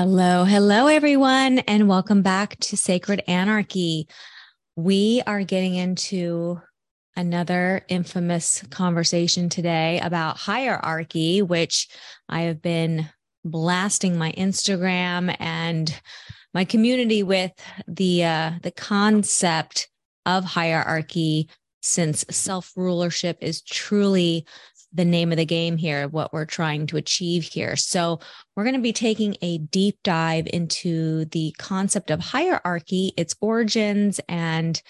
Hello, hello, everyone, and welcome back to Sacred Anarchy. We are getting into another infamous conversation today about hierarchy, which I have been blasting my Instagram and my community with the uh, the concept of hierarchy since self rulership is truly the name of the game here, what we're trying to achieve here. So, we're going to be taking a deep dive into the concept of hierarchy, its origins, and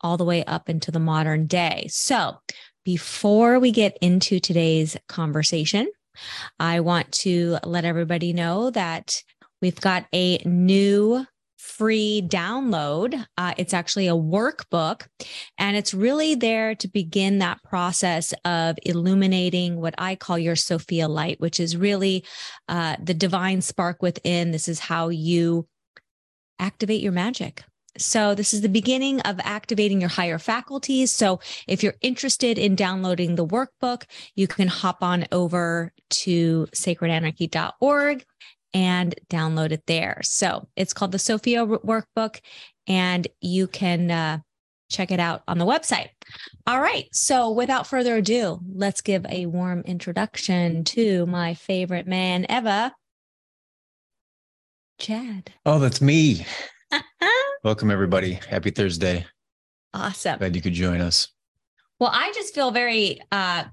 all the way up into the modern day. So, before we get into today's conversation, I want to let everybody know that we've got a new free download. Uh, it's actually a workbook, and it's really there to begin that process of illuminating what I call your Sophia light, which is really uh, the divine spark within. This is how you activate your magic. So, this is the beginning of activating your higher faculties. So, if you're interested in downloading the workbook, you can hop on over to sacredanarchy.org and download it there. So it's called the Sophia Workbook, and you can uh, check it out on the website. All right. So without further ado, let's give a warm introduction to my favorite man ever, Chad. Oh, that's me. Welcome, everybody. Happy Thursday. Awesome. Glad you could join us. Well, I just feel very uh,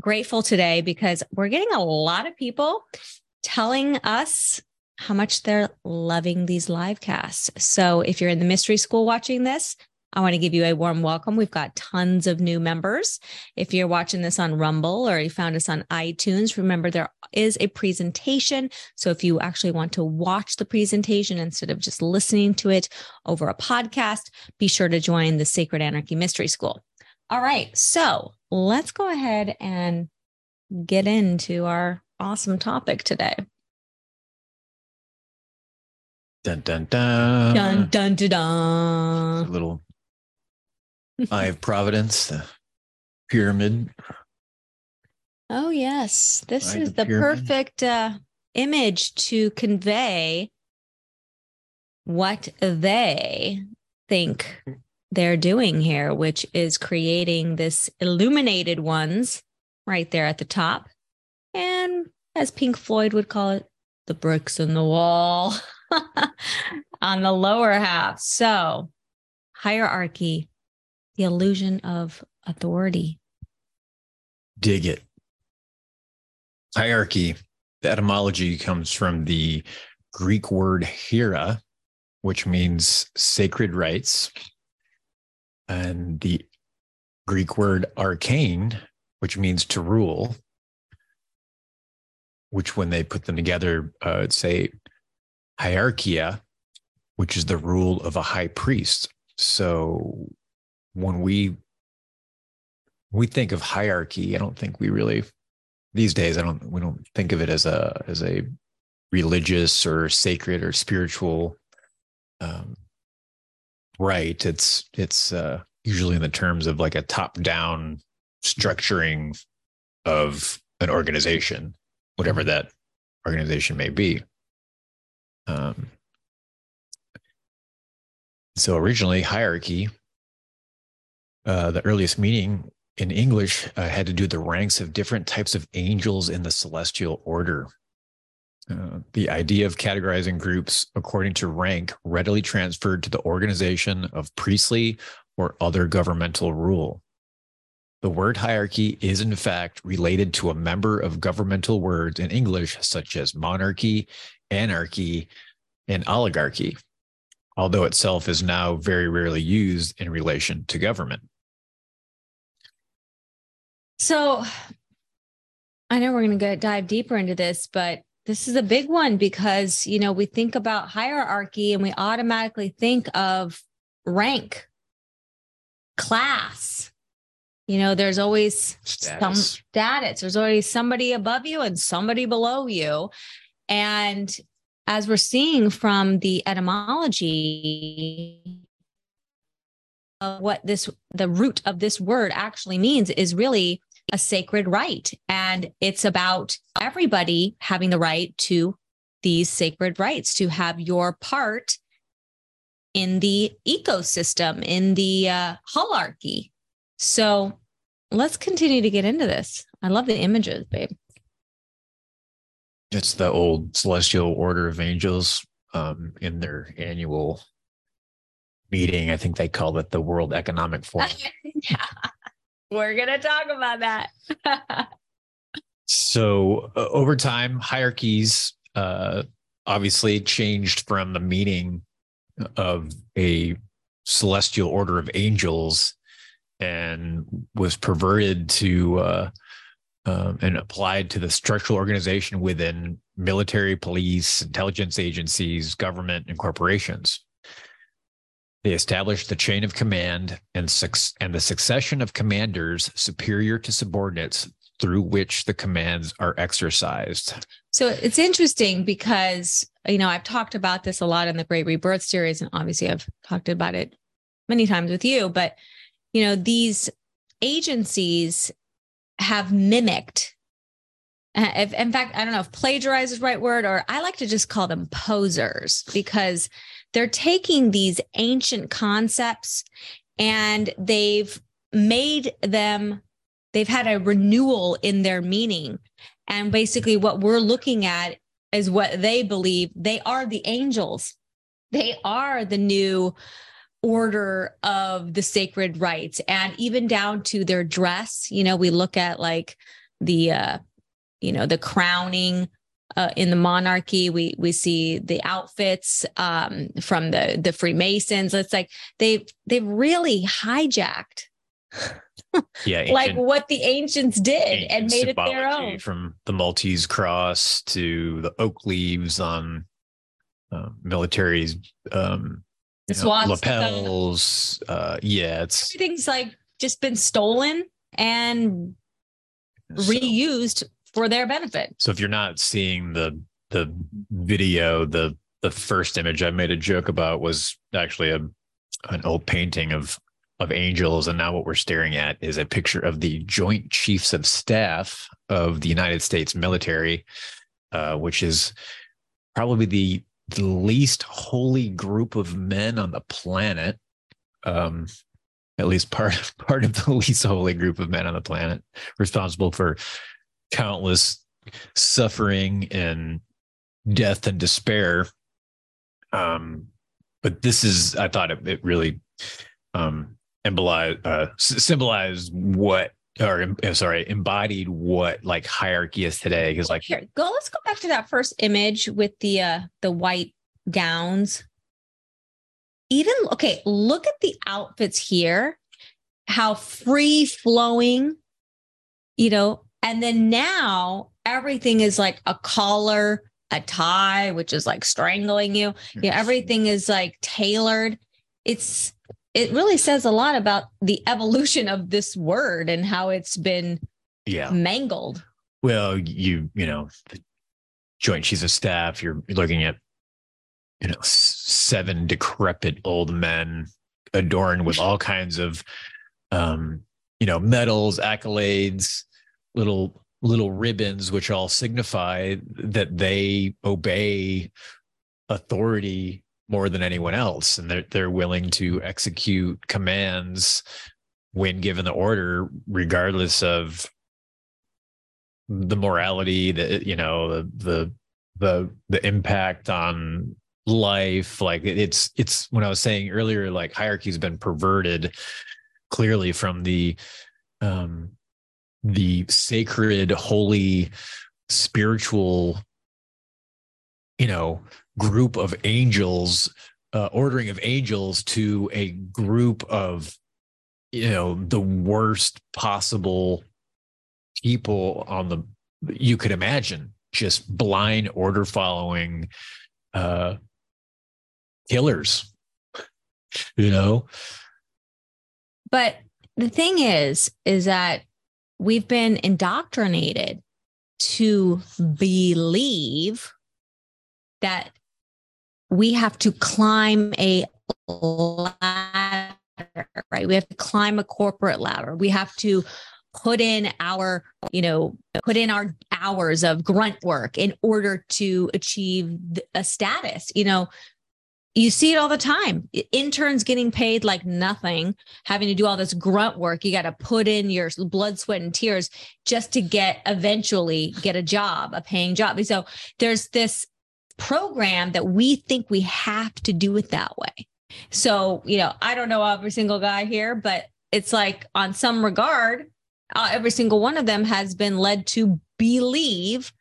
grateful today because we're getting a lot of people telling us how much they're loving these live casts. So if you're in the mystery school watching this, I want to give you a warm welcome. We've got tons of new members. If you're watching this on Rumble or you found us on iTunes, remember there is a presentation. So if you actually want to watch the presentation instead of just listening to it over a podcast, be sure to join the Sacred Anarchy Mystery School. All right. So let's go ahead and get into our awesome topic today. Dun dun dun. Dun dun dun dun. A little Eye of Providence, the pyramid. Oh yes, this Eye is the the perfect uh, image to convey what they think they're doing here, which is creating this illuminated ones right there at the top, and as Pink Floyd would call it, the bricks in the wall on the lower half. So, hierarchy, the illusion of authority. Dig it. Hierarchy. The etymology comes from the Greek word hiera, which means sacred rites, and the Greek word archein, which means to rule, which when they put them together, uh, say hierarchia, which is the rule of a high priest. So when we we think of hierarchy, I don't think we really these days I don't we don't think of it as a as a religious or sacred or spiritual um, right. It's it's uh, usually in the terms of like a top down structuring of an organization, whatever that organization may be. Um, so originally, hierarchy, uh, the earliest meaning in English uh, had to do the ranks of different types of angels in the celestial order. Uh, the idea of categorizing groups according to rank readily transferred to the organization of priestly or other governmental rule. The word hierarchy is, in fact, related to a member of governmental words in English, such as monarchy, anarchy, and oligarchy, although itself is now very rarely used in relation to government. So I know we're going to dive deeper into this, but this is a big one because, you know, we think about hierarchy and we automatically think of rank, class. You know, there's always some Status. status. There's always somebody above you and somebody below you. And as we're seeing from the etymology, of what this the root of this word actually means is really a sacred right and it's about everybody having the right to these sacred rights to have your part in the ecosystem, in the uh, holarchy. So let's continue to get into this. I love the images, babe. It's the old celestial order of angels um, in their annual meeting. I think they call it the World Economic Forum. yeah. We're going to talk about that. so, uh, over time, hierarchies uh, obviously changed from the meaning of a celestial order of angels and was perverted to uh, um, and applied to the structural organization within military, police, intelligence agencies, government, and corporations. They established the chain of command and, su- and the succession of commanders superior to subordinates through which the commands are exercised. So it's interesting because, you know, I've talked about this a lot in the Great Rebirth series, and obviously I've talked about it many times with you, but, you know, these agencies have mimicked. Uh, if, in fact, I don't know if plagiarize is the right word, or I like to just call them posers because they're taking these ancient concepts and they've made them, they've had a renewal in their meaning. And basically, what we're looking at is what they believe they are the angels. They are the new order of the sacred rites and even down to their dress. You know we look at like the uh you know the crowning uh, in the monarchy. We we see the outfits um from the the freemasons. It's like they've they've really hijacked yeah like what the ancients did and made it their own. from the maltese cross to the oak leaves on uh, military's um the know, lapels. Uh, yeah, it's everything's like just been stolen and so, reused for their benefit. So if you're not seeing the the video, the the first image I made a joke about was actually a an old painting of of angels, and now what we're staring at is a picture of the Joint Chiefs of Staff of the United States military, uh, which is probably the the least holy group of men on the planet. Um, at least part of part of the least holy group of men on the planet, responsible for countless suffering and death and despair. Um, but this is, I thought it, it really um, embolize, uh, symbolized what or uh, sorry, embodied what like hierarchy is today. Because like here, go. Let's go back to that first image with the uh the white gowns. Even okay, look at the outfits here, how free flowing, you know, and then now everything is like a collar, a tie, which is like strangling you. Yeah, everything is like tailored. It's it really says a lot about the evolution of this word and how it's been yeah mangled. Well, you you know, the Joint Chiefs of Staff. You're looking at you know seven decrepit old men adorned with all kinds of um, you know medals, accolades, little little ribbons, which all signify that they obey authority more than anyone else and they're they're willing to execute commands when given the order regardless of the morality the you know the the the, the impact on life. Like it's it's when i was saying earlier like hierarchy has been perverted clearly from the um the sacred holy spiritual you know group of angels, uh, ordering of angels to a group of, you know, the worst possible people on the you could imagine, just blind order following uh killers. You know? But the thing is, is that we've been indoctrinated to believe that we have to climb a ladder, right? We have to climb a corporate ladder. We have to put in our, you know, put in our hours of grunt work in order to achieve a status. You know, you see it all the time. Interns getting paid like nothing, having to do all this grunt work. You got to put in your blood, sweat, and tears just to get eventually get a job, a paying job. So there's this program that we think we have to do it that way. So, you know, I don't know every single guy here, but it's like on some regard, uh, every single one of them has been led to believe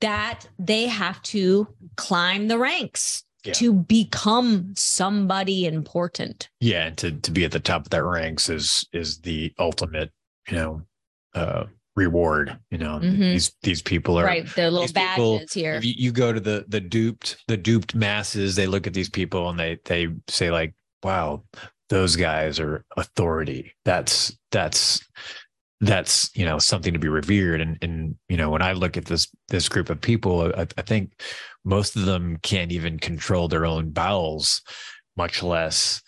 that they have to climb the ranks yeah. to become somebody important. Yeah, and to to be at the top of that ranks is is the ultimate, you know, uh reward. You know, mm-hmm. these these people are right. They're little badges people, here. You, you go to the the duped the duped masses. They look at these people and they they say like, "Wow, those guys are authority." That's that's that's you know something to be revered and and you know when i look at this this group of people I, I, think most of them can't even control their own bowels much less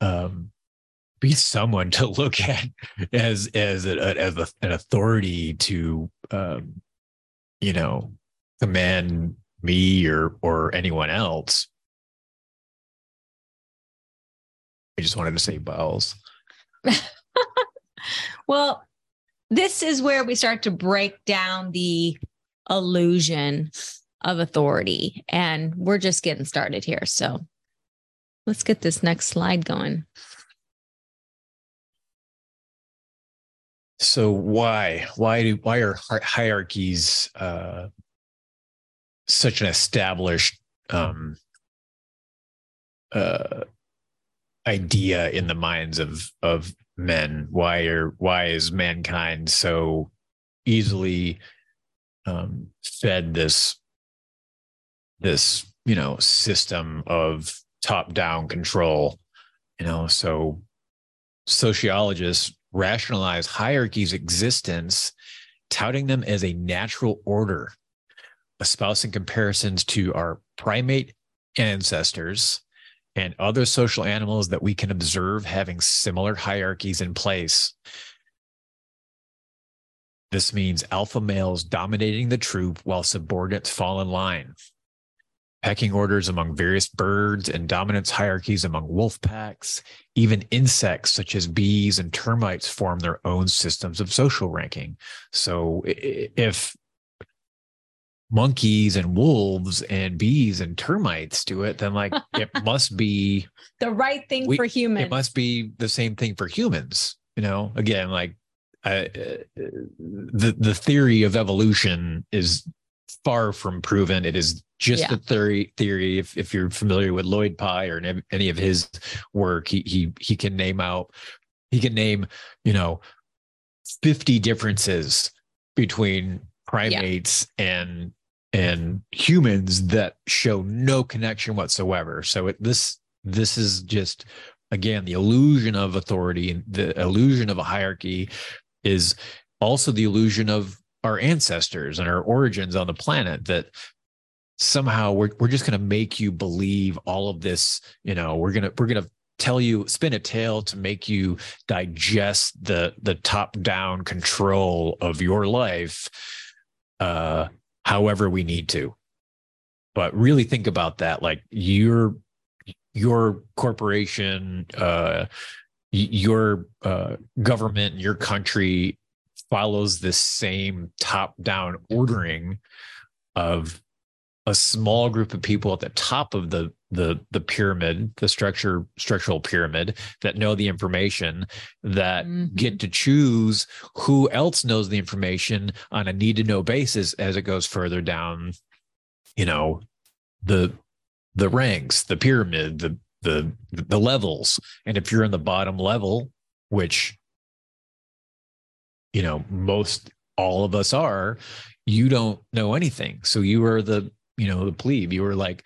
um be someone to look at as as a, as a, an authority to um you know command me or or anyone else i just wanted to say bowels well this is where we start to break down the illusion of authority. And we're just getting started here. So let's get this next slide going. So why? Why do why are hierarchies uh, such an established um, uh, idea in the minds of of men? Why are why is mankind so easily um, fed this this you know system of top down control? You know so sociologists rationalize hierarchies existence touting them as a natural order espousing comparisons to our primate ancestors and other social animals that we can observe having similar hierarchies in place. This means alpha males dominating the troop while subordinates fall in line. Pecking orders among various birds and dominance hierarchies among wolf packs, even insects such as bees and termites form their own systems of social ranking. So if monkeys and wolves and bees and termites do it, then like it must be the right thing we, for humans. It must be the same thing for humans. You know, again, like uh, the the theory of evolution is far from proven. It is just yeah. a theory. Theory. If if you're familiar with Lloyd Pye or any of his work, he he he can name out. He can name you know fifty differences between primates yeah. and and humans that show no connection whatsoever. So it, this this is just again the illusion of authority, and the illusion of a hierarchy is also the illusion of our ancestors and our origins on the planet that somehow we're we're just going to make you believe all of this, you know, we're going to we're going to tell you spin a tale to make you digest the the top down control of your life uh however we need to. But really think about that. Like your your corporation, uh, your uh, government, your country follows the same top down ordering of a small group of people at the top of the the the pyramid the structure structural pyramid that know the information that mm-hmm. get to choose who else knows the information on a need to know basis as it goes further down you know the the ranks the pyramid the the the levels and if you're in the bottom level which you know most all of us are you don't know anything so you are the you know the plebe you were like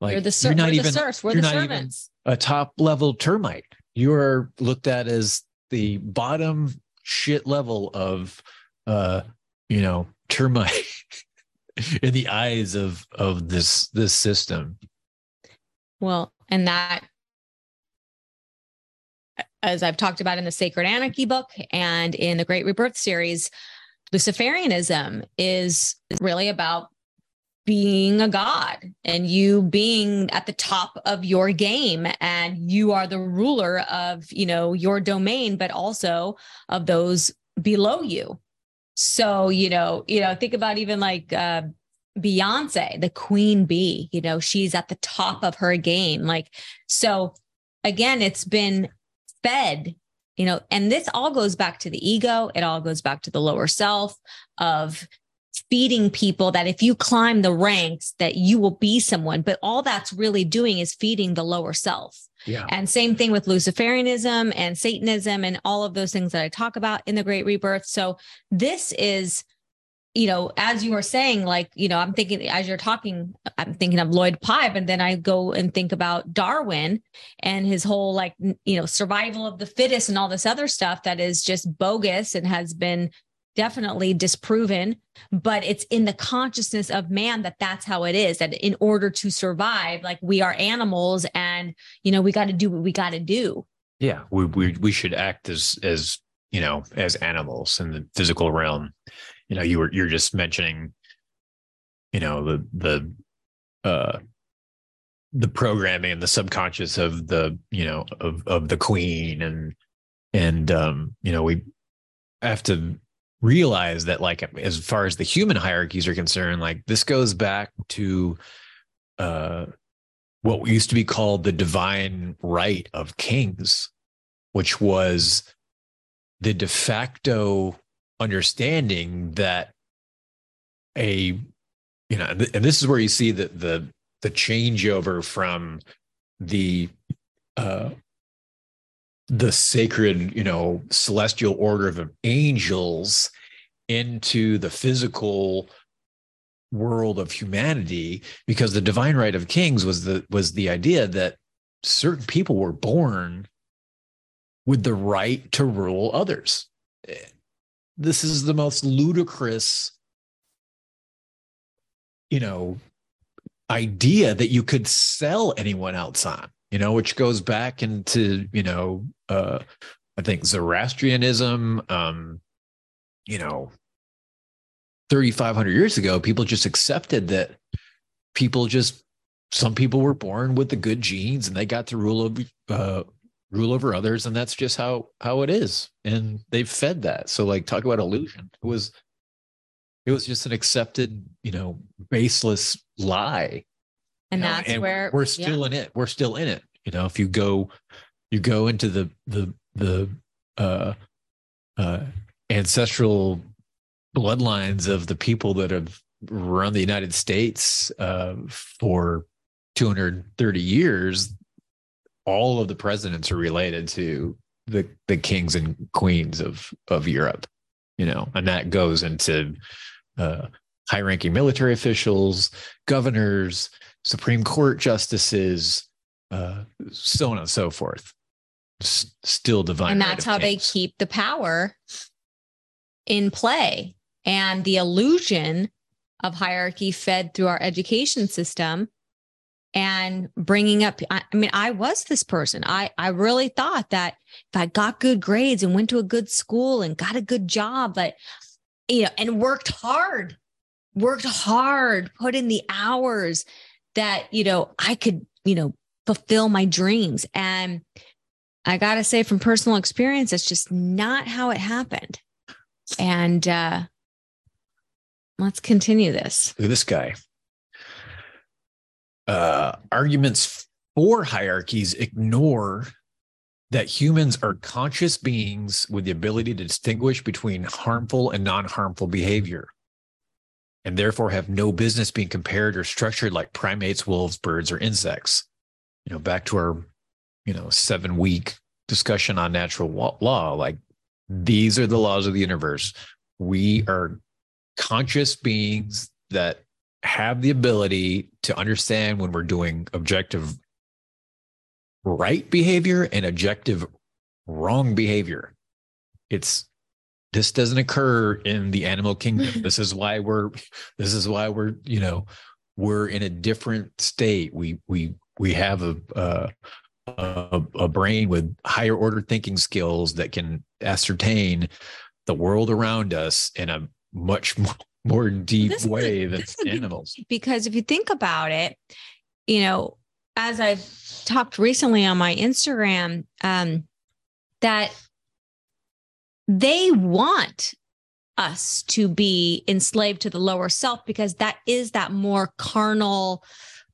like you're, the ser- you're not even the serfs. We're you're the not servants. even a top level termite you are looked at as the bottom shit level of uh you know termite in the eyes of of this this system well and that as I've talked about in the Sacred Anarchy book and in the Great Rebirth series, Luciferianism is really about being a god and you being at the top of your game and you are the ruler of you know your domain but also of those below you. So you know you know think about even like uh beyonce the queen bee you know she's at the top of her game like so again it's been fed you know and this all goes back to the ego. It all goes back to the lower self of feeding people that if you climb the ranks that you will be someone. But all that's really doing is feeding the lower self. Yeah. And same thing with luciferianism and satanism and all of those things that i talk about in the great rebirth. So this is you know as you were saying like you know i'm thinking as you're talking i'm thinking of lloyd Pye, and then i go and think about darwin and his whole like you know survival of the fittest and all this other stuff that is just bogus and has been definitely disproven, but it's in the consciousness of man that that's how it is. That in order to survive, like we are animals, and you know we got to do what we got to do. Yeah, we, we we should act as as you know as animals in the physical realm. You know, you were you're just mentioning, you know, the the uh the programming and the subconscious of the you know of of the queen and and um you know we have to realize that like as far as the human hierarchies are concerned like this goes back to uh what used to be called the divine right of kings which was the de facto understanding that a you know and this is where you see the the the changeover from the uh the sacred, you know, celestial order of angels into the physical world of humanity because the divine right of kings was the was the idea that certain people were born with the right to rule others this is the most ludicrous you know idea that you could sell anyone else on you know, which goes back into, you know, uh, I think Zoroastrianism, um, you know, 3,500 years ago, people just accepted that people just, some people were born with the good genes and they got to rule over, uh, rule over others. And that's just how, how it is. And they've fed that. So like, talk about illusion. It was, it was just an accepted, you know, baseless lie and you know, that's and where we're still yeah. in it we're still in it you know if you go you go into the the the uh uh ancestral bloodlines of the people that have run the united states uh for 230 years all of the presidents are related to the the kings and queens of of europe you know and that goes into uh high ranking military officials governors Supreme Court justices, uh, so on and so forth. S- still divine. And that's how they keep the power in play. And the illusion of hierarchy fed through our education system and bringing up I, mean i was this person i i really thought that if i got good grades and went to a good school and got a good job but you know and worked hard worked hard put in the hours that, you know, I could, you know, fulfill my dreams. And I got to say, from personal experience, it's just not how it happened. And uh, let's continue this. Look at this guy. Uh, arguments for hierarchies ignore that humans are conscious beings with the ability to distinguish between harmful and non harmful behavior and therefore have no business being compared or structured like primates, wolves, birds, or insects. You know, back to our, you know, seven week discussion on natural law. Like these are the laws of the universe. We are conscious beings that have the ability to understand when we're doing objective right behavior and objective wrong behavior. It's this doesn't occur in the animal kingdom this is why we're this is why we're you know we're in a different state we we we have a uh, a, a brain with higher order thinking skills that can ascertain the world around us in a much more, more deep This way than this would be- animals. because if you think about it, you know, as I've talked recently on my Instagram, um, that they want us to be enslaved to the lower self because that is that more carnal,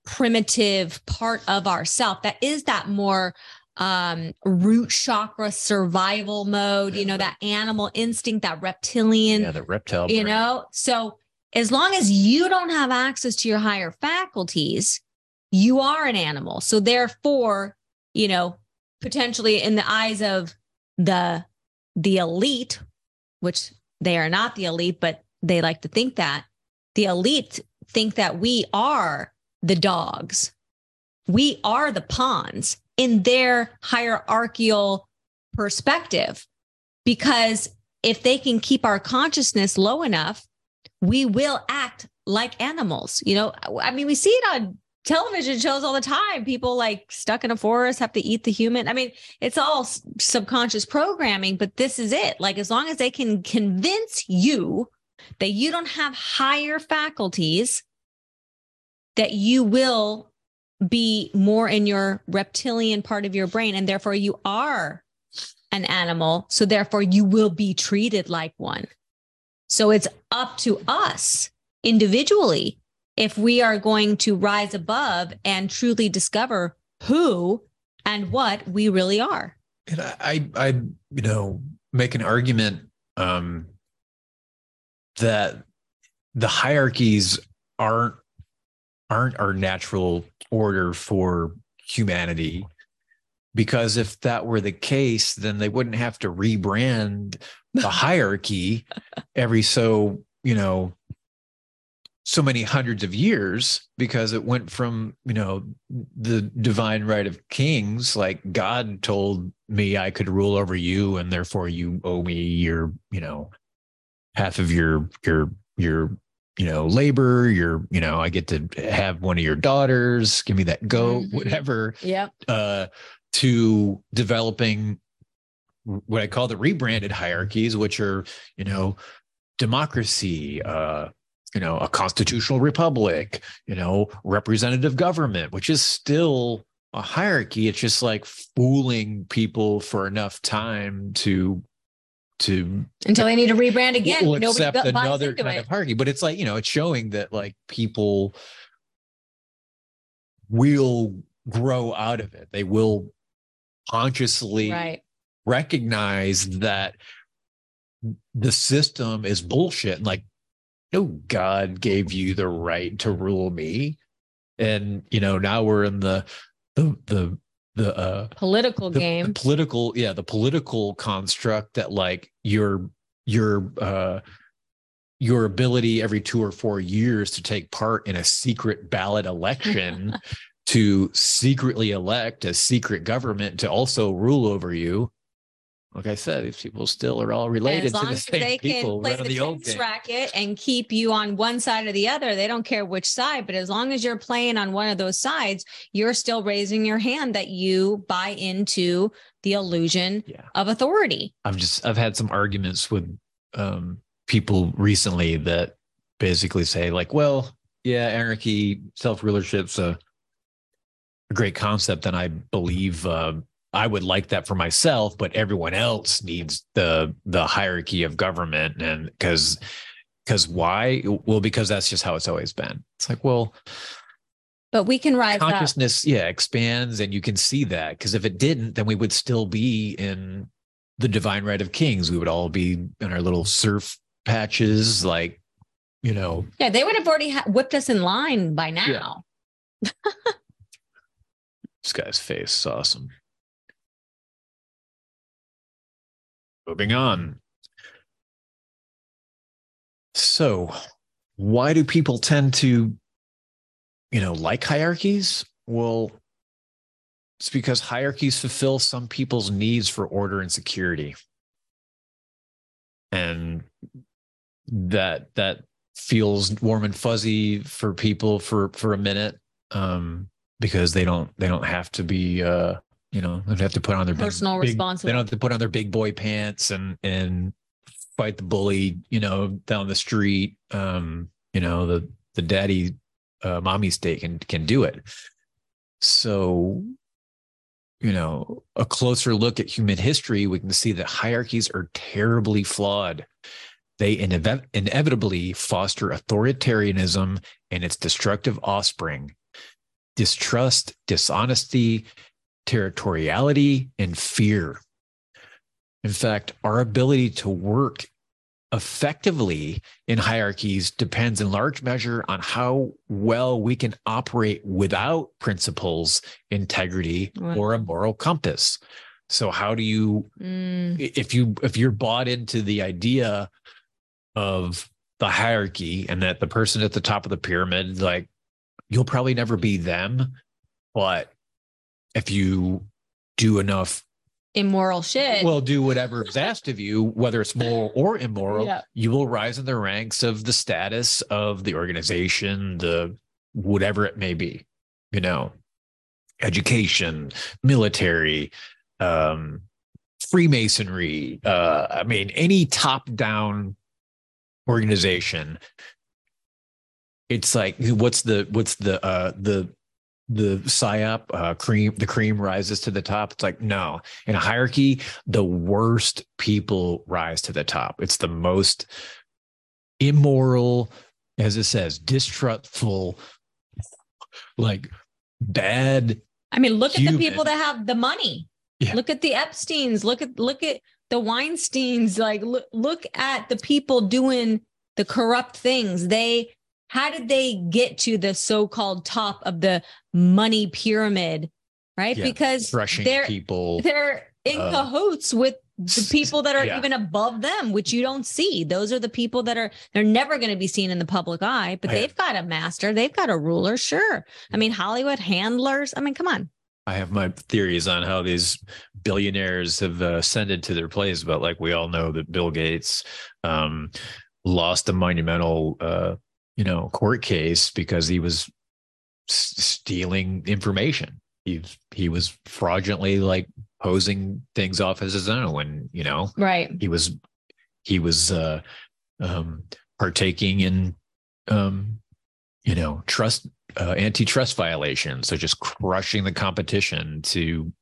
primitive part of ourself. That is that more um root chakra survival mode, you know, that animal instinct, that reptilian Yeah, the reptile. you brain. know so as long as you don't have access to your higher faculties you are an animal so therefore you know potentially in the eyes of the the elite which they are not the elite but they like to think that the elite think that we are the dogs we are the pawns in their hierarchical perspective because if they can keep our consciousness low enough, we will act like animals. You know, I mean, we see it on television shows all the time. People like stuck in a forest have to eat the human. I mean, it's all subconscious programming, but this is it. Like, as long as they can convince you that you don't have higher faculties, that you will be more in your reptilian part of your brain, and therefore you are an animal. So therefore, you will be treated like one. So it's up to us individually if we are going to rise above and truly discover who and what we really are. And I, I, you know, make an argument um, that the hierarchies aren't aren't our natural order for humanity. Because if that were the case, then they wouldn't have to rebrand the hierarchy every so, you know, so many hundreds of years because it went from, you know, the divine right of kings, like God told me I could rule over you, and therefore you owe me your, you know, half of your your your you know labor your you know i get to have one of your daughters give me that goat Mhm. whatever Yep. uh to developing what i call the rebranded hierarchies which are you know democracy uh you know a constitutional republic you know representative government which is still a hierarchy it's just like fooling people for enough time to to Until they need to rebrand again. will accept buys another kind it. of hierarchy. But it's like, you know, it's showing that like people will grow out of it. They will consciously Right. recognize that the system is bullshit. And like, no, God gave you the right to rule me. And you know, now we're in the the the the uh Political the, the game. political yeah the political construct that like your your uh your ability every two or four years to take part in a secret ballot election to secretly elect a secret government to also rule over you like i said these people still are all related to the as same they can people play the the old tennis game racket and keep you on one side or the other, they don't care which side. But as long as you're playing on one of those sides, you're still raising your hand that you buy into the illusion yeah of authority. I've just I've had some arguments with um people recently that basically say like, well, yeah, anarchy, self rulership's a, a great concept, and I believe uh, I would like that for myself, but everyone else needs the the hierarchy of government, and because because why? Well, because that's just how it's always been. It's like, well, But we can rise up. consciousness yeah expands and you can see that because if it didn't then we would still be in the divine right of kings we would all be in our little serf patches like you know Yeah, they would have already ha- whipped us in line by now. this guy's face is awesome moving on. So why do people tend to you know like hierarchies? Well it's because hierarchies fulfill some people's needs for order and security. And that that feels warm and fuzzy for people for for a minute um because they don't they don't have to be uh you know, they don't have to put on their Personal big, big- They don't have to put on their big boy pants and and fight the bully, you know, down the street. Um, you know, the the daddy uh mommy state can can do it. So, you know, a closer look at human history, we can see that hierarchies are terribly flawed. They ineve- inevitably foster authoritarianism and its destructive offspring distrust, dishonesty, territoriality, and fear. In fact, our ability to work effectively in hierarchies depends in large measure on how well we can operate without principles, integrity, Wow. or a moral compass. So how do you Mm, if you if you're bought into the idea of the hierarchy and that the person at the top of the pyramid like you'll probably never be them but if you do enough immoral shit. well do whatever is asked of you whether it's moral or immoral Yeah. you will rise in the ranks of the status of the organization the whatever it may be you know education military um freemasonry uh i mean any top down organization it's like what's the what's the uh the the psyop uh cream the cream rises to the top it's like no in a hierarchy the worst people rise to the top it's the most immoral as it says distrustful like bad I mean, look at the people that have the money. Yeah. Look at the Epstein's. Look at look at the Weinsteins. Like look look at the people doing the corrupt things. They how did they get to the so-called top of the money pyramid? Right? Yeah, because they're people they're in uh, cahoots with the people that are yeah. even above them, which you don't see. Those are the people that are they're never going to be seen in the public eye, but I- they've got a master, they've got a ruler, sure. I mean, Hollywood handlers. I mean, come on. I have my theories on how these billionaires have uh, ascended to their place, but like we all know that Bill Gates um, lost a monumental, uh, you know, court case because he was s- stealing information. He he was fraudulently like posing things off as his own when you know Right. he was he was uh, um, partaking in um, you know trust uh, antitrust violations so just crushing the competition to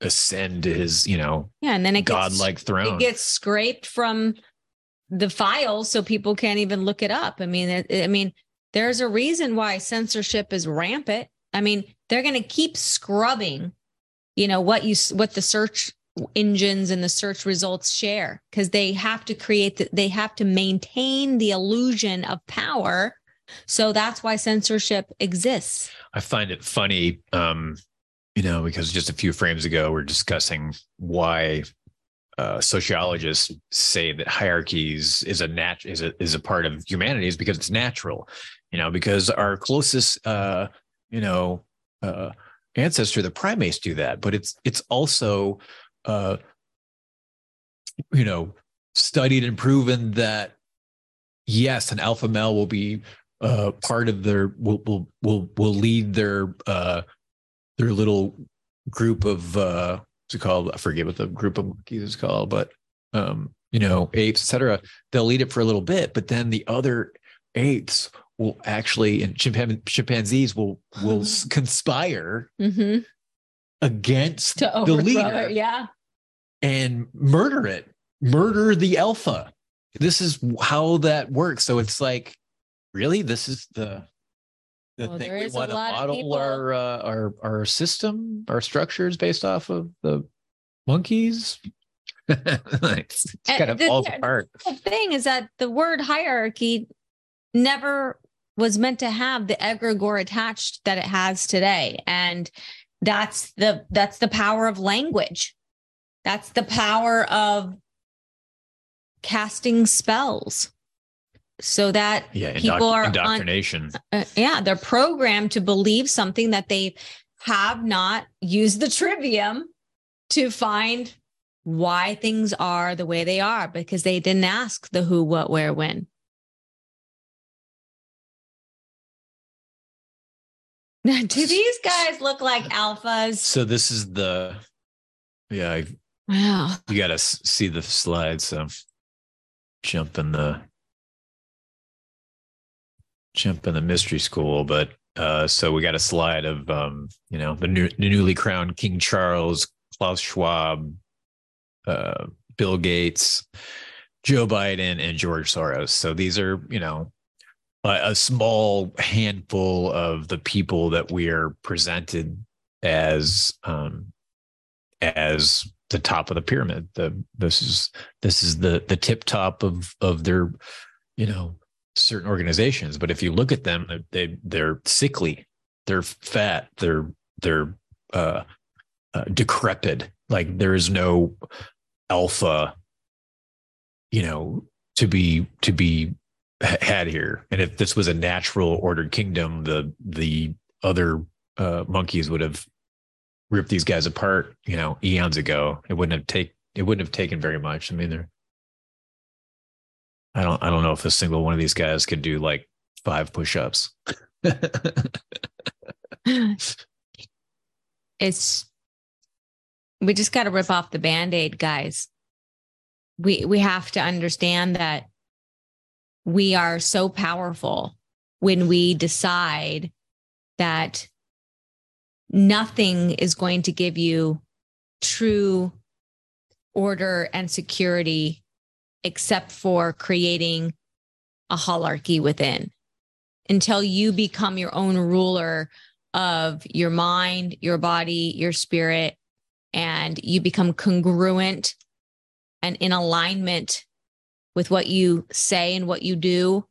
ascend his you know Yeah. And then it gets, godlike throne it gets scraped from the files so people can't even look it up. I mean, I mean, there's a reason why censorship is rampant. I mean, they're going to keep scrubbing, you know, what you what the search engines and the search results share because they have to create the, they have to maintain the illusion of power. So that's why censorship exists. I find it funny, um, you know, because just a few frames ago we're discussing why uh, sociologists say that hierarchies is a nat is a is a part of humanity is because it's natural, you know, because our closest, uh, you know, uh, ancestor, the primates, do that, but it's it's also, uh, you know, studied and proven that yes, an alpha male will be uh, part of their will will will will lead their uh, their little group of uh, it called? I forget what the group of monkeys is called, but um, you know, apes, etc. They'll eat it for a little bit, but then the other apes will actually and chimpan- chimpanzees will will conspire Mm-hmm. against the leader. Yeah. and murder it, murder the alpha. This is how that works. So it's like, really, this is the the Well, thing we want to model our uh, our our system, our structures based off of the monkeys. it's kind of the- falls apart. The thing is that the word hierarchy never was meant to have the egregore attached that it has today. And that's the that's the power of language. That's the power of casting spells. So that Yeah, people are on, indoctrination. uh, yeah, they're programmed to believe something that they have not used the trivium to find why things are the way they are because they didn't ask the who, what, where, when. Now, Do these guys look like alphas? So this is the, yeah, I, Wow. you got to see the slides. So jump in the, jump in the mystery school, but uh, so we got a slide of um, you know the, new, newly crowned King Charles, Klaus Schwab, uh, Bill Gates, Joe Biden, and George Soros. So these are you know a, a small handful of the people that we are presented as um, as the top of the pyramid. The this is this is the the tip top of of their you know certain organizations but if you look at them they they're sickly they're fat they're they're uh, uh decrepit. Like there is no alpha you know to be to be had here. And if this was a natural ordered kingdom the the other uh monkeys would have ripped these guys apart you know eons ago. It wouldn't have take it wouldn't have taken very much. I mean they're I don't I don't know if a single one of these guys could do like five push-ups. it's we just got to rip off the band-aid guys we we have to understand that we are so powerful when we decide that nothing is going to give you true order and security except for creating a hierarchy within until you become your own ruler of your mind, your body, your spirit, and you become congruent and in alignment with what you say and what you do.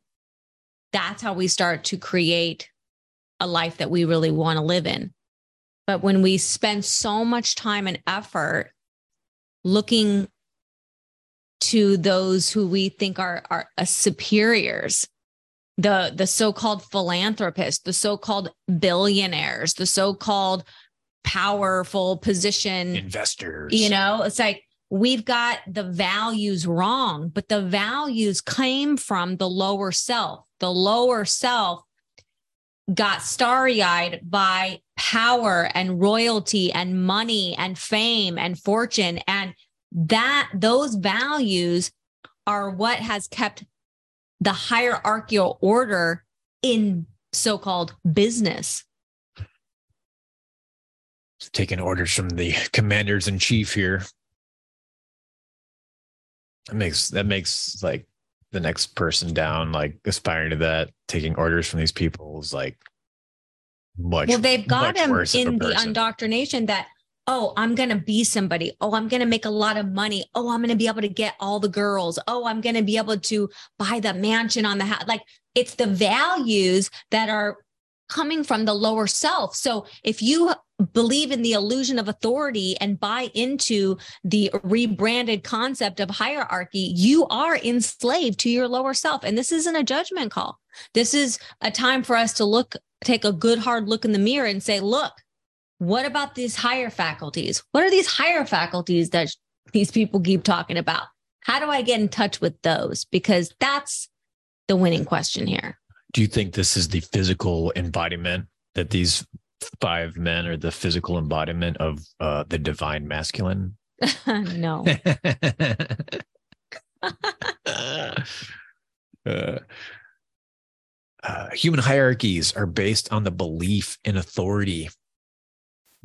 That's how we start to create a life that we really want to live in. But when we spend so much time and effort looking to those who we think are are uh, superiors. The the so-called philanthropists the so-called billionaires the so-called powerful position investors. you know it's like we've got the values wrong but the values came from the lower self. The lower self got starry-eyed by power and royalty and money and fame and fortune and that those values are what has kept the hierarchical order in so-called business. Taking orders from the commanders in chief here. That makes that makes like the next person down like aspiring to that taking orders from these people is like much well they've got him in the indoctrination that oh, I'm going to be somebody. Oh, I'm going to make a lot of money. Oh, I'm going to be able to get all the girls. Oh, I'm going to be able to buy the mansion on the house. Like it's the values that are coming from the lower self. So if you believe in the illusion of authority and buy into the rebranded concept of hierarchy, you are enslaved to your lower self. And this isn't a judgment call. This is a time for us to look, take a good hard look in the mirror and say, look, what about these higher faculties? What are these higher faculties that these people keep talking about? How do I get in touch with those? Because that's the winning question here. Do you think this is the physical embodiment that these five men are the physical embodiment of uh, the divine masculine? no. uh, uh, human hierarchies are based on the belief in authority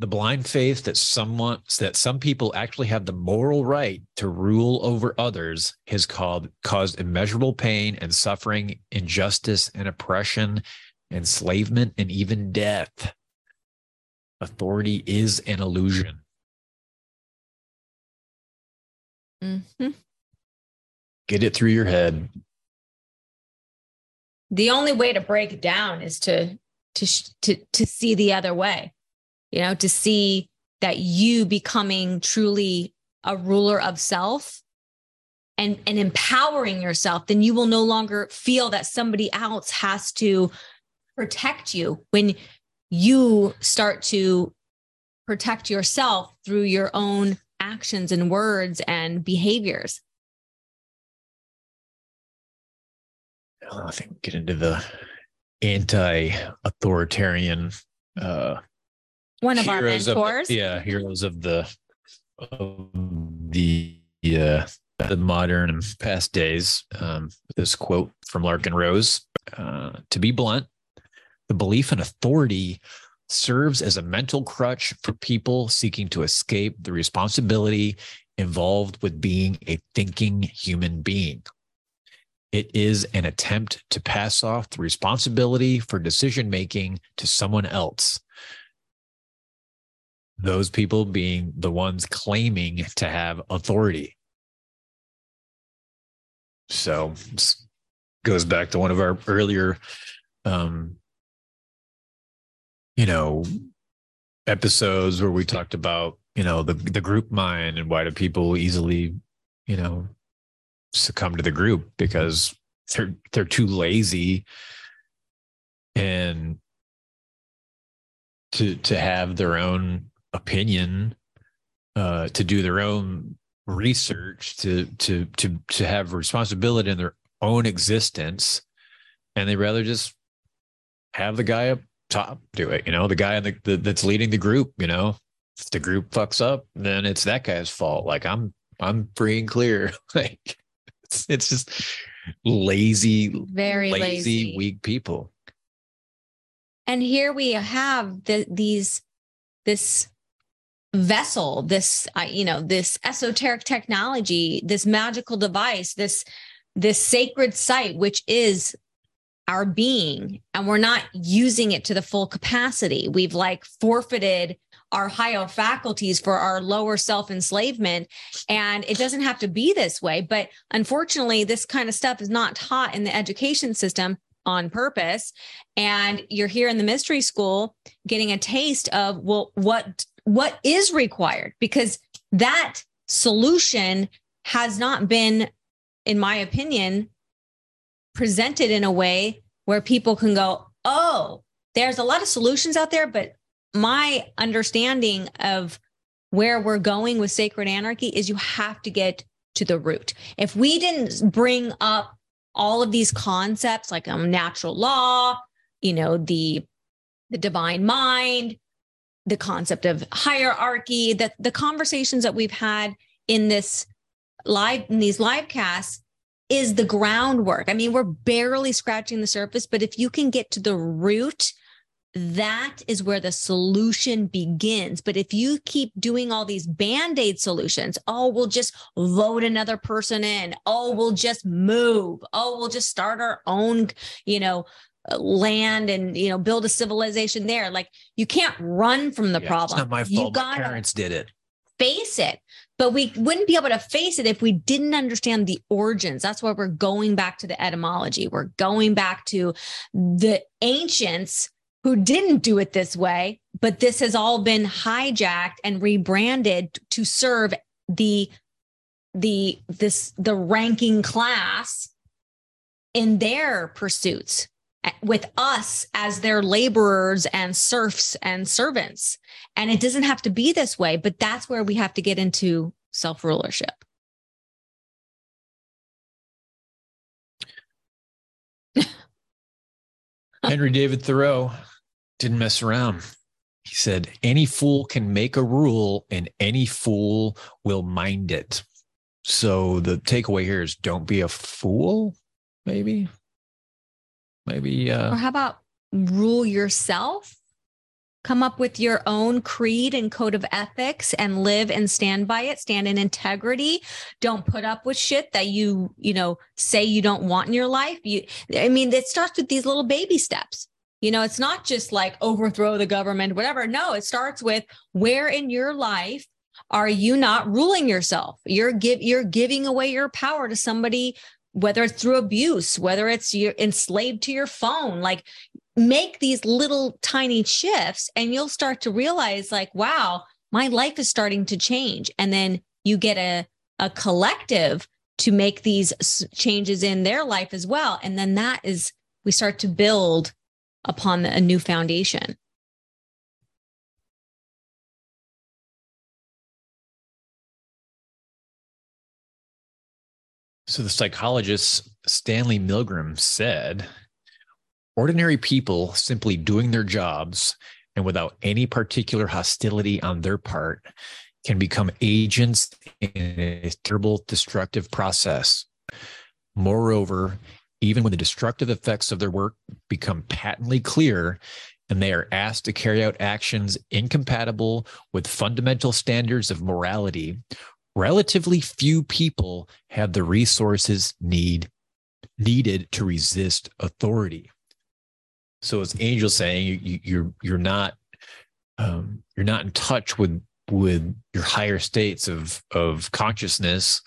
the blind faith that someone that some people actually have the moral right to rule over others has called, caused immeasurable pain and suffering, injustice and oppression, enslavement, and even death. Authority is an illusion. Mm-hmm. Get it through your head. The only way to break it down is to to to to see the other way you know, to see that you becoming truly a ruler of self and, and empowering yourself, then you will no longer feel that somebody else has to protect you when you start to protect yourself through your own actions and words and behaviors. I think we get into the anti-authoritarian uh, one of our mentors. Of yeah, heroes of the of the uh, the modern and past days. Um, this quote from Larken Rose: uh, "To be blunt, the belief in authority." Serves as a mental crutch for people seeking to escape the responsibility involved with being a thinking human being. It is an attempt to pass off the responsibility for decision making to someone else those people being the ones claiming to have authority. So goes back to one of our earlier um you know episodes where we talked about you know the the group mind and why do people easily you know succumb to the group because they're they're too lazy and to to have their own opinion, uh, to do their own research, to to to to have responsibility in their own existence, and they rather just have the guy up top do it. You know, the guy the, the, that's leading the group. You know, if the group fucks up, then it's that guy's fault. Like I'm I'm free and clear. like it's, it's just lazy, very lazy, lazy, weak people. And here we have the, these this vessel this uh, you know this esoteric technology this magical device this this sacred site which is our being and we're not using it to the full capacity. We've like forfeited our higher faculties for our lower self enslavement and it doesn't have to be this way but unfortunately this kind of stuff is not taught in the education system on purpose and you're here in the mystery school getting a taste of well what what is required because that solution has not been, in my opinion, presented in a way where people can go, oh, there's a lot of solutions out there, but my understanding of where we're going with sacred anarchy is you have to get to the root. If we didn't bring up all of these concepts like um, natural law, you know, the the divine mind, the concept of hierarchy, that the conversations that we've had in this live in these live casts is the groundwork. I mean, we're barely scratching the surface, but if you can get to the root, that is where the solution begins. But if you keep doing all these band aid solutions, oh, we'll just vote another person in. Oh, we'll just move. Oh, we'll just start our own, you know, uh, land and you know build a civilization there. Like you can't run from the yeah, problem. it's not my fault. My parents did it. face it. But we wouldn't be able to face it if we didn't understand the origins. That's why we're going back to the etymology. We're going back to the ancients who didn't do it this way but this has all been hijacked and rebranded to serve the the this the ranking class in their pursuits eh, with us as their laborers and serfs and servants. And it doesn't have to be this way, but that's where we have to get into self rulership. Henry David Thoreau didn't mess around. He said, Any fool can make a rule and any fool will mind it. So the takeaway here is don't be a fool, maybe. Maybe. Uh, or how about rule yourself? Come up with your own creed and code of ethics and live and stand by it. Stand in integrity. Don't put up with shit that you, you know, say you don't want in your life. You, I mean, it starts with these little baby steps. You know, it's not just like overthrow the government, whatever. No, it starts with where in your life are you not ruling yourself? You're give you're giving away your power to somebody whether it's through abuse, whether it's you're enslaved to your phone, like make these little tiny shifts and you'll start to realize like, wow, my life is starting to change. And then you get a, a collective to make these changes in their life as well. And then that is, we start to build upon a new foundation. So the psychologist Stanley Milgram said ordinary people simply doing their jobs and without any particular hostility on their part can become agents in a terrible destructive process. Moreover, even when the destructive effects of their work become patently clear and they are asked to carry out actions incompatible with fundamental standards of morality, relatively few people have the resources need needed to resist authority. So, as Angel saying, you, you, you're you're not um, you're not in touch with with your higher states of of consciousness.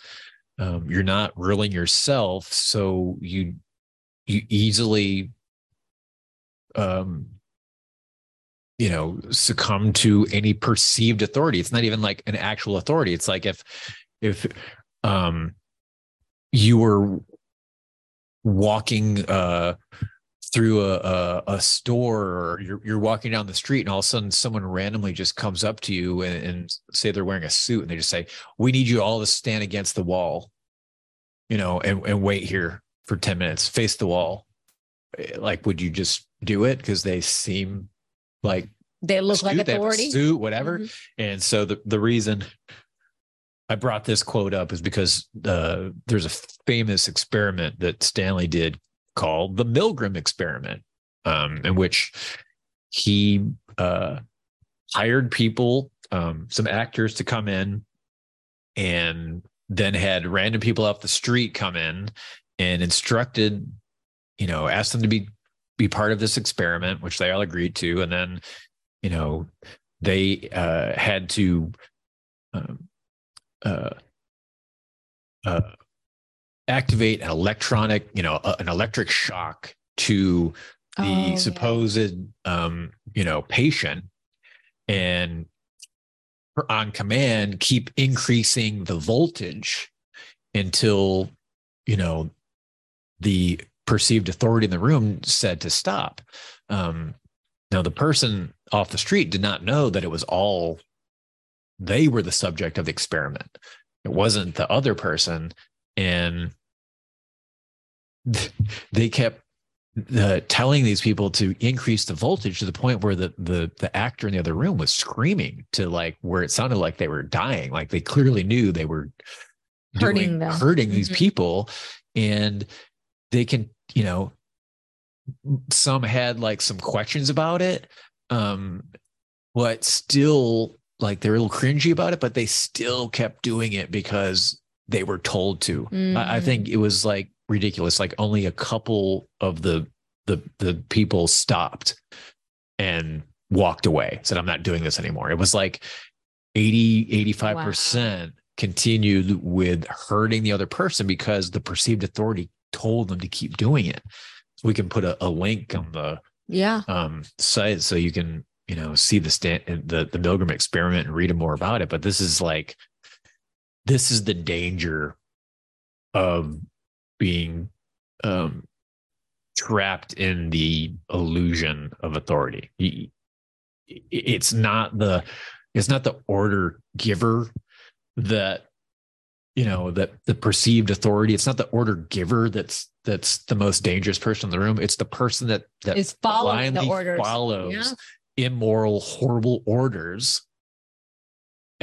Um, you're not ruling yourself. So you you easily um you know succumb to any perceived authority. It's not even like an actual authority. It's like if if um you were walking uh through a, a, a, store or you're, you're walking down the street and all of a sudden someone randomly just comes up to you and, and say they're wearing a suit and they just say we need you all to stand against the wall you know and, and wait here for 10 minutes face the wall. Eh, like would you just do it? Because they seem like they look like authority. suit whatever. Mm-hmm. and so the, the reason I brought this quote up is because uh, there's a famous experiment that Stanley did called the Milgram experiment, um, in which he uh, hired people, um, some actors to come in, and then had random people off the street come in and instructed, you know, asked them to be be part of this experiment, which they all agreed to, and then, you know, they uh, had to. Um, uh, uh, activate an electronic, you know, an electric shock to the oh, supposed, yeah. um, you know, patient, and on command keep increasing the voltage until, you know, the perceived authority in the room said to stop. Um, now, the person off the street did not know that it was all they were the subject of the experiment. It wasn't the other person and they kept uh, telling these people to increase the voltage to the point where the the the actor in the other room was screaming to like where it sounded like they were dying. Like they clearly knew they were hurting doing, them. hurting these mm-hmm. people. And they can you know some had like some questions about it um but still like they're a little cringy about it but they still kept doing it because they were told to. Mm-hmm. I, I, think mm. it was like ridiculous. Like only a couple of the the the people stopped and walked away, said, I'm not doing this anymore. It was like 80, 85% wow. continued with hurting the other person because the perceived authority told them to keep doing it. So we can put a, a link on the yeah um site so you can you know see the stand the the Milgram experiment and read more about it. But this is like this is the danger of being um, trapped in the illusion of authority. It's not the it's not the order giver that you know that the perceived authority. It's not the order giver that's that's the most dangerous person in the room. It's the person that that is following the orders. follows yeah. immoral, horrible orders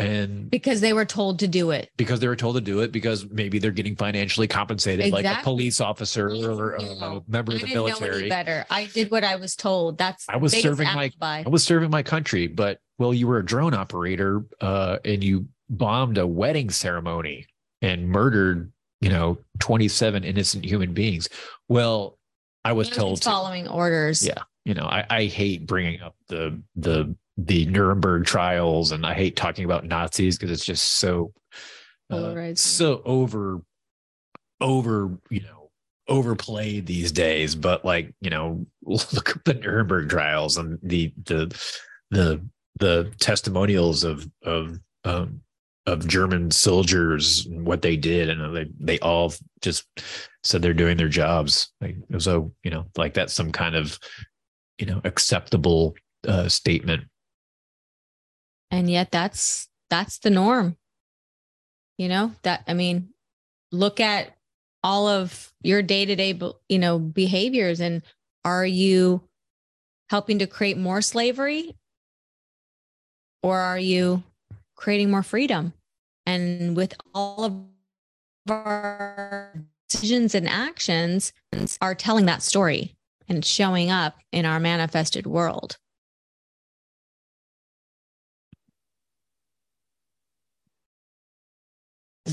and because they were told to do it. Because they were told to do it because maybe they're getting financially compensated exactly. like a police officer or a member I of the military. better. I did what i was told. That's i was serving my i was serving my country but well you were a drone operator uh, and you bombed a wedding ceremony and murdered you know 27 innocent human beings. Well i was told following to. orders. Yeah you know I, I hate bringing up the the the Nuremberg trials, and I hate talking about Nazis because it's just so uh, so over over you know overplayed these days. But like you know, look at the Nuremberg trials and the the the the testimonials of of um, of German soldiers and what they did, and they they all just said they're doing their jobs. Like it was so, you know, like that's some kind of you know acceptable uh, statement and yet that's that's the norm you know that i mean look at all of your day-to-day you know behaviors and are you helping to create more slavery Or are you creating more freedom? And with all of our decisions and actions are telling that story and showing up in our manifested world.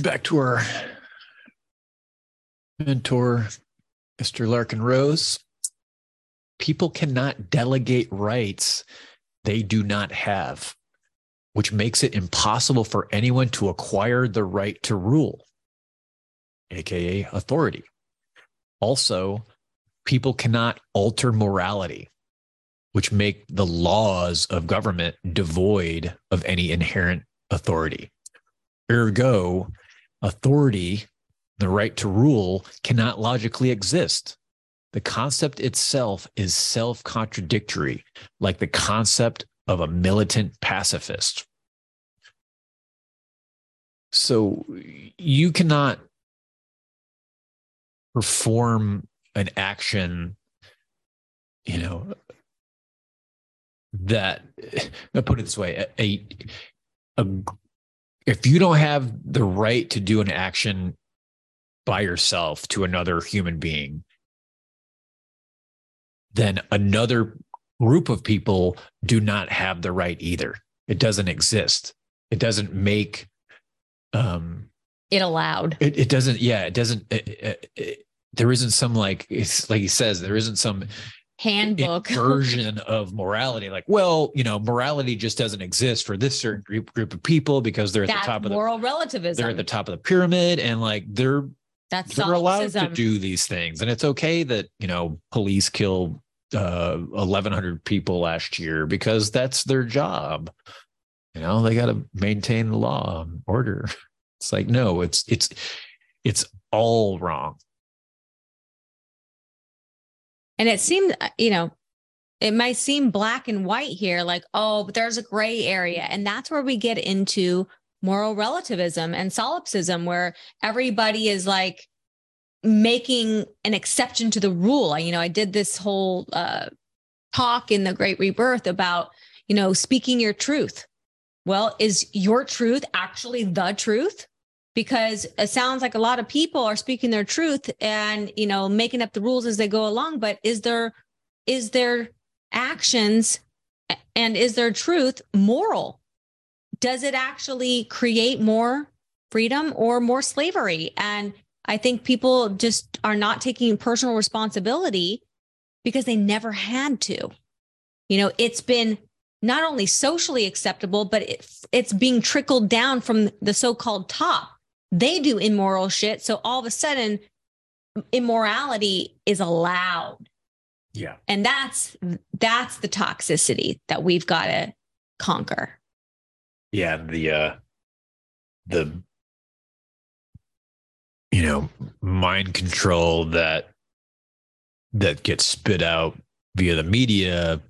Back to our mentor, Mr. Larken Rose. People cannot delegate rights they do not have, which makes it impossible for anyone to acquire the right to rule, aka authority. Also, people cannot alter morality, which make the laws of government devoid of any inherent authority. Ergo, authority, the right to rule, cannot logically exist. The concept itself is self contradictory, like the concept of a militant pacifist. So you cannot perform an action, you know, that, I'll put it this way, a, a, if you don't have the right to do an action by yourself to another human being, then another group of people do not have the right either. It doesn't exist. It doesn't make um it allowed. It, it doesn't. Yeah, it doesn't. It, it, there isn't some like it's like he says there isn't some handbook. version of morality like well you know morality just doesn't exist for this certain group group of people because they're at That's the top of moral the relativism. they're at the top of the pyramid and like they're that's they're allowed to do these things. And it's okay that you know police kill uh 1100 people last year because that's their job. You know they got to maintain the law and order. It's like no it's it's it's all wrong and it seemed, uh, you know, it might seem black and white here, like, oh, but there's a gray area. And that's where we get into moral relativism and solipsism, where everybody is like making an exception to the rule. You know, I did this whole uh, talk in the Great Rebirth about, you know, speaking your truth. Well, is your truth actually the truth? Because it sounds like a lot of people are speaking their truth and you know making up the rules as they go along but is there is their actions and is their truth moral? Does it actually create more freedom or more slavery? And i think people just are not taking personal responsibility because they never had to. You know it's been not only socially acceptable but it, it's being trickled down from the so-called top they do immoral shit. So all of a sudden, immorality is allowed. Yeah. And that's that's the toxicity that we've got to conquer. Yeah, the uh the you know, mind control that that gets spit out via the media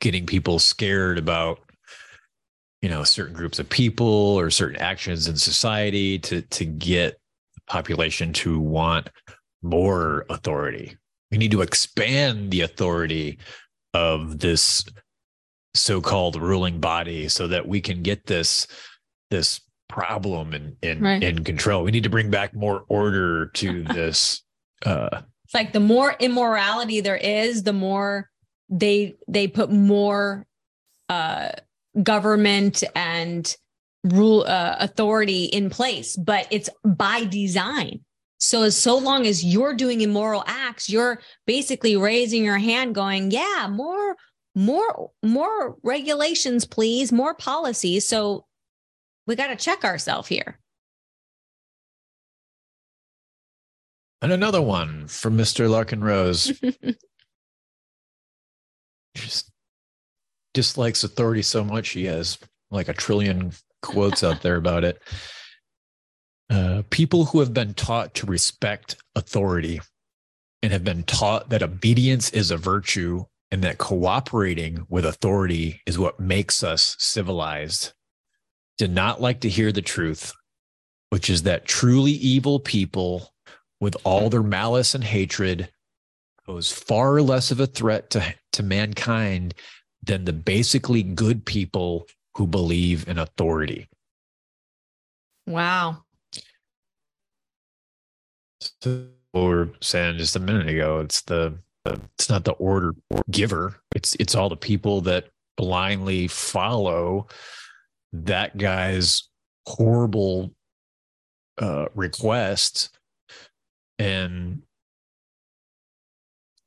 getting people scared about you know certain groups of people or certain actions in society to to get the population to want more authority we need to expand the authority of this so-called ruling body so that we can get this this problem in in, right. in control we need to bring back more order to this uh it's like the more immorality there is the more they they put more uh government and rule uh, authority in place, but it's by design. So as so long as you're doing immoral acts, you're basically raising your hand going, yeah, more more more regulations please, more policies. So we got to check ourselves here. And another one from Mr. Larken Rose. Just dislikes authority so much he has like a trillion quotes out there about it. Uh, people who have been taught to respect authority and have been taught that obedience is a virtue and that cooperating with authority is what makes us civilized did not like to hear the truth, which is that truly evil people with all their malice and hatred pose far less of a threat to, to mankind than the basically good people who believe in authority. Wow. So we were saying just a minute ago, it's the, it's not the order giver. It's it's all the people that blindly follow that guy's horrible uh, request and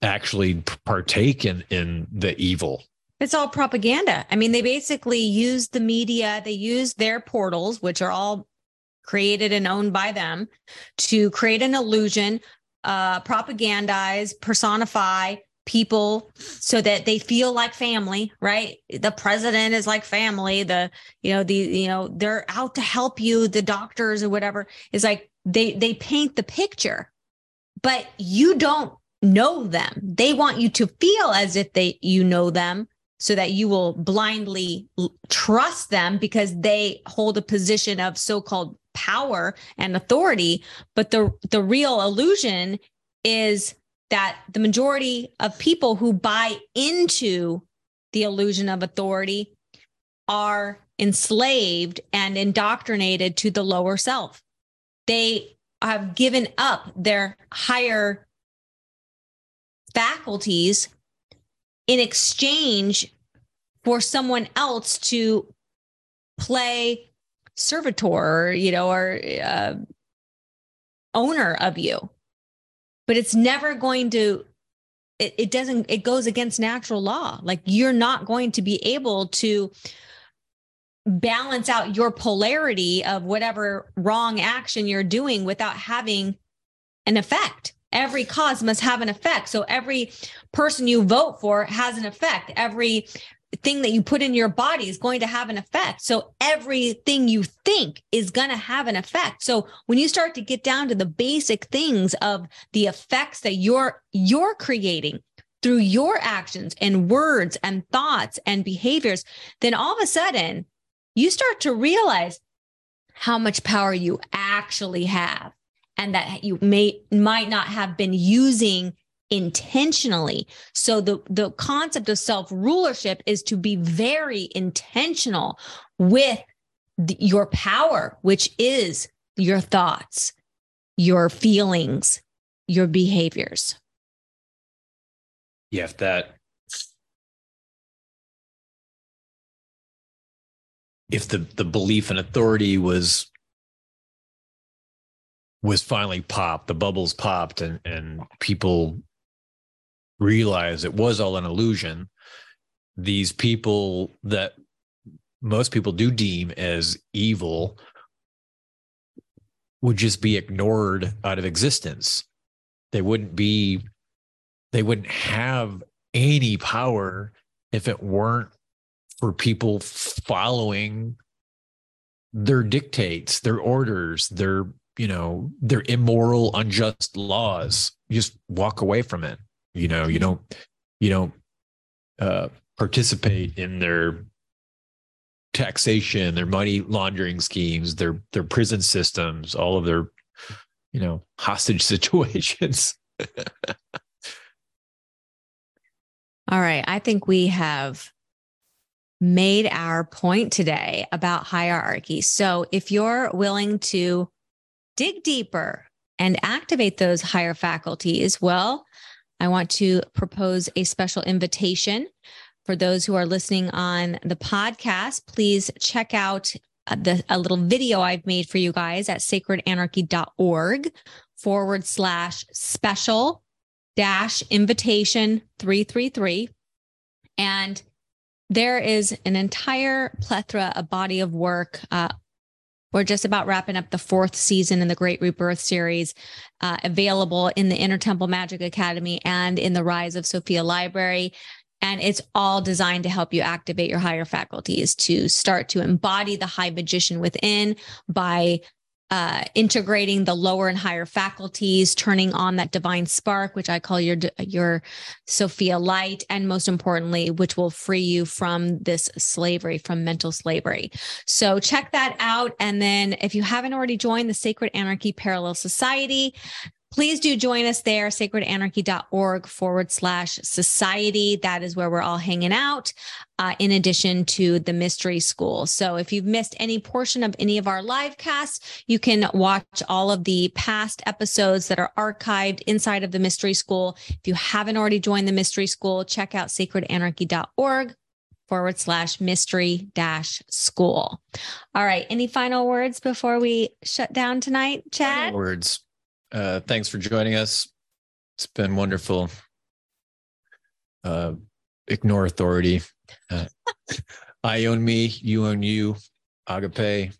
actually partake in in the evil it's all propaganda. I mean they basically use the media they use their portals which are all created and owned by them to create an illusion uh propagandize personify people so that they feel like family right? The president is like family. The you know the you know they're out to help you the doctors or whatever. Is like they they paint the picture. But you don't know them. They want you to feel as if they you know them so that you will blindly trust them because they hold a position of so-called power and authority but the the real illusion is that the majority of people who buy into the illusion of authority are enslaved and indoctrinated to the lower self. They have given up their higher faculties in exchange for someone else to play servitor, you know, or uh, owner of you. But it's never going to it, it doesn't it goes against natural law. Like you're not going to be able to balance out your polarity of whatever wrong action you're doing without having an effect every cause must have an effect so every person you vote for has an effect every thing that you put in your body is going to have an effect. So everything you think is going to have an effect. So when you start to get down to the basic things of the effects that you're you're creating through your actions and words and thoughts and behaviors, then all of a sudden you start to realize how much power you actually have and that you may might not have been using intentionally. So the, the concept of self rulership is to be very intentional with your power, which is your thoughts, your feelings, your behaviors. Yeah, if that if the the belief in authority was was finally popped, the bubbles popped and and people realized it was all an illusion, these people that most people do deem as evil would just be ignored out of existence. They wouldn't be, they wouldn't have any power if it weren't for people following their dictates, their orders, their, you know, their immoral, unjust laws. you just walk away from it. You know you don't you don't uh, participate in their taxation their money laundering schemes their their prison systems all of their you know hostage situations. All right. I think we have made our point today about hierarchy. So if you're willing to dig deeper and activate those higher faculties well I want to propose a special invitation for those who are listening on the podcast. Please check out uh, the, a little video I've made for you guys at sacredanarchy.org forward slash special dash invitation 333. And there is an entire plethora, a body of work uh, we're just about wrapping up the fourth season in the Great Rebirth series, uh, available in the Inner Temple Magic Academy and in the Rise of Sophia Library. And it's all designed to help you activate your higher faculties to start to embody the high magician within by uh, integrating the lower and higher faculties, turning on that divine spark, which I call your your Sophia light, and most importantly, which will free you from this slavery, from mental slavery. So check that out, and then if you haven't already joined the Sacred Anarchy Parallel Society, please do join us there, sacredanarchy.org forward slash society. That is where we're all hanging out, uh, in addition to the mystery school. So if you've missed any portion of any of our live casts, you can watch all of the past episodes that are archived inside of the mystery school. If you haven't already joined the mystery school, check out sacredanarchy.org forward slash mystery dash school. All right. Any final words before we shut down tonight, Chad? Final words. Uh, thanks for joining us. It's been wonderful. Uh, ignore authority. Uh, I own me, you own you. Agape.